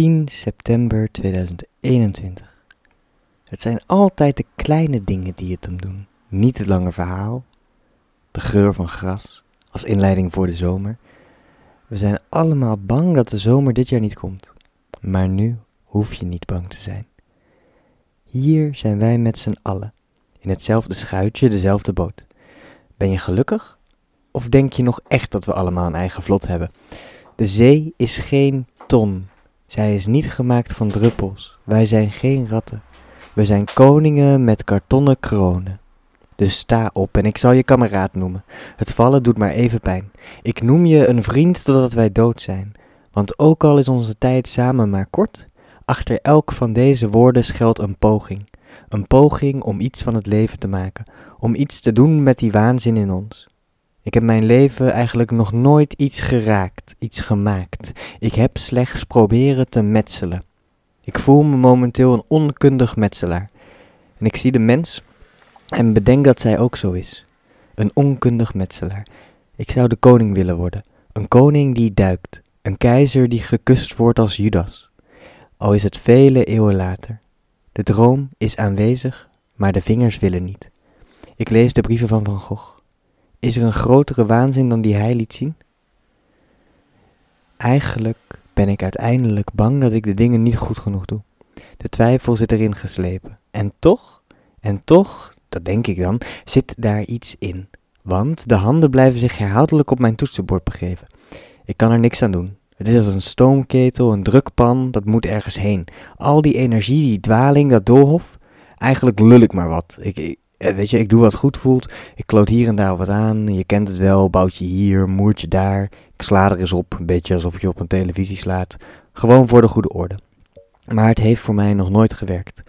10 september 2021. Het zijn altijd de kleine dingen die het hem doen. Niet het lange verhaal, de geur van gras als inleiding voor de zomer. We zijn allemaal bang dat de zomer dit jaar niet komt. Maar nu hoef je niet bang te zijn. Hier zijn wij met z'n allen, in hetzelfde schuitje, dezelfde boot. Ben je gelukkig? Of denk je nog echt dat we allemaal een eigen vlot hebben? De zee is geen ton. Zij is niet gemaakt van druppels. Wij zijn geen ratten. We zijn koningen met kartonnen kronen. Dus sta op en ik zal je kameraad noemen. Het vallen doet maar even pijn. Ik noem je een vriend totdat wij dood zijn. Want ook al is onze tijd samen maar kort, achter elk van deze woorden schuilt een poging. Een poging om iets van het leven te maken, om iets te doen met die waanzin in ons. Ik heb mijn leven eigenlijk nog nooit iets geraakt, iets gemaakt. Ik heb slechts proberen te metselen. Ik voel me momenteel een onkundig metselaar. En ik zie de mens en bedenk dat zij ook zo is. Een onkundig metselaar. Ik zou de koning willen worden. Een koning die duikt. Een keizer die gekust wordt als Judas. Al is het vele eeuwen later. De droom is aanwezig, maar de vingers willen niet. Ik lees de brieven van Van Gogh. Is er een grotere waanzin dan die hij liet zien? Eigenlijk ben ik uiteindelijk bang dat ik de dingen niet goed genoeg doe. De twijfel zit erin geslepen. En toch, en toch, dat denk ik dan, zit daar iets in. Want de handen blijven zich herhaaldelijk op mijn toetsenbord begeven. Ik kan er niks aan doen. Het is als een stoomketel, een drukpan, dat moet ergens heen. Al die energie, die dwaling, dat doolhof. Eigenlijk lul ik maar wat. Ik, ik, weet je, ik doe wat goed voelt. Ik kloot hier en daar wat aan. Je kent het wel, boutje hier, moertje daar. Ik sla er eens op, een beetje alsof je op een televisie slaat. Gewoon voor de goede orde. Maar het heeft voor mij nog nooit gewerkt.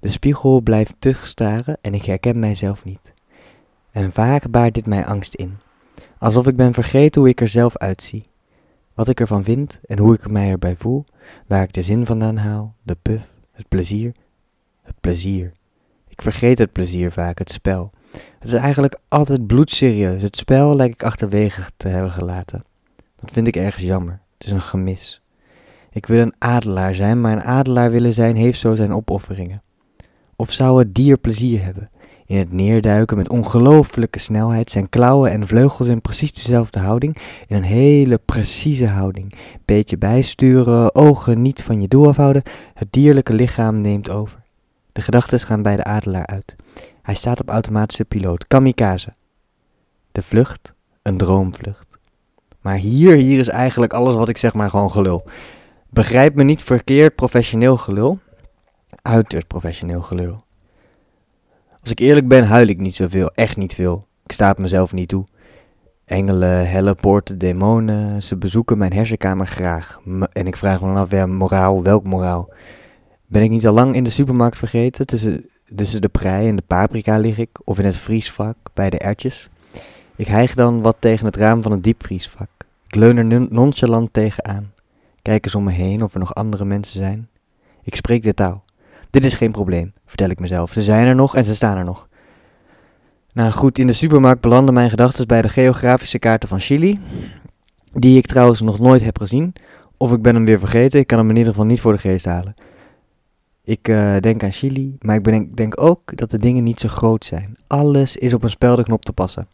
De spiegel blijft staren en ik herken mijzelf niet. En vaak baart dit mij angst in. Alsof ik ben vergeten hoe ik er zelf uitzie. Wat ik ervan vind en hoe ik mij erbij voel. Waar ik de zin vandaan haal, de puf, het plezier. Het plezier. Ik vergeet het plezier vaak, het spel. Het is eigenlijk altijd bloedserieus. Het spel lijkt ik achterwege te hebben gelaten. Dat vind ik ergens jammer. Het is een gemis. Ik wil een adelaar zijn, maar een adelaar willen zijn heeft zo zijn opofferingen. Of zou het dier plezier hebben? In het neerduiken met ongelooflijke snelheid, zijn klauwen en vleugels in precies dezelfde houding, in een hele precieze houding. Beetje bijsturen, ogen niet van je doel afhouden, het dierlijke lichaam neemt over. De gedachten gaan bij de adelaar uit. Hij staat op automatische piloot, kamikaze. De vlucht, een droomvlucht. Maar hier, hier is eigenlijk alles wat ik zeg maar gewoon gelul. Begrijp me niet verkeerd, professioneel gelul. Uiterst professioneel gelul. Als ik eerlijk ben, huil ik niet zoveel, echt niet veel. Ik sta het mezelf niet toe. Engelen, helle poorten, demonen, ze bezoeken mijn hersenkamer graag. en ik vraag me af, ja, moraal, welk moraal? Ben ik niet al lang in de supermarkt vergeten? Tussen, de prei en de paprika lig ik, of in het vriesvak bij de ertjes. Ik hijg dan wat tegen het raam van het diepvriesvak. Ik leun er nonchalant tegenaan. Kijk eens om me heen of er nog andere mensen zijn. Ik spreek de taal. Dit is geen probleem, vertel ik mezelf. Ze zijn er nog en ze staan er nog. Nou goed, in de supermarkt belanden mijn gedachten bij de geografische kaarten van Chili. Die ik trouwens nog nooit heb gezien. Of ik ben hem weer vergeten, ik kan hem in ieder geval niet voor de geest halen. Ik uh, denk aan Chili, maar ik denk ook dat de dingen niet zo groot zijn. Alles is op een speldenknop te passen.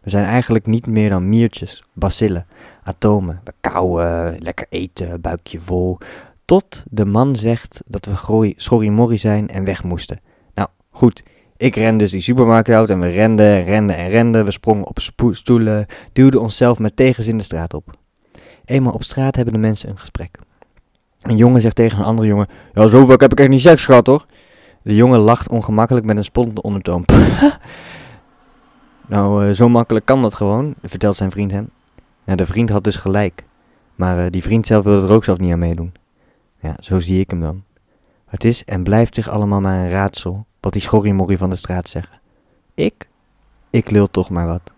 We zijn eigenlijk niet meer dan miertjes, bacillen, atomen. We kauwen, lekker eten, buikje vol. Tot de man zegt dat we schorrimorri zijn en weg moesten. Nou, goed. Ik ren dus die supermarkt uit en we renden en renden en renden. We sprongen op stoelen, duwden onszelf met tegenzin de straat op. Eenmaal op straat hebben de mensen een gesprek. Een jongen zegt tegen een andere jongen: Ja, zo vaak heb ik echt niet seks gehad hoor. De jongen lacht ongemakkelijk met een spontane ondertoon. nou, uh, zo makkelijk kan dat gewoon, vertelt zijn vriend hem. Ja, de vriend had dus gelijk. Maar uh, die vriend zelf wilde er ook zelf niet aan meedoen. Ja, zo zie ik hem dan. Het is en blijft zich allemaal maar een raadsel wat die schorrimorrie van de straat zeggen. Ik? Ik lul toch maar wat.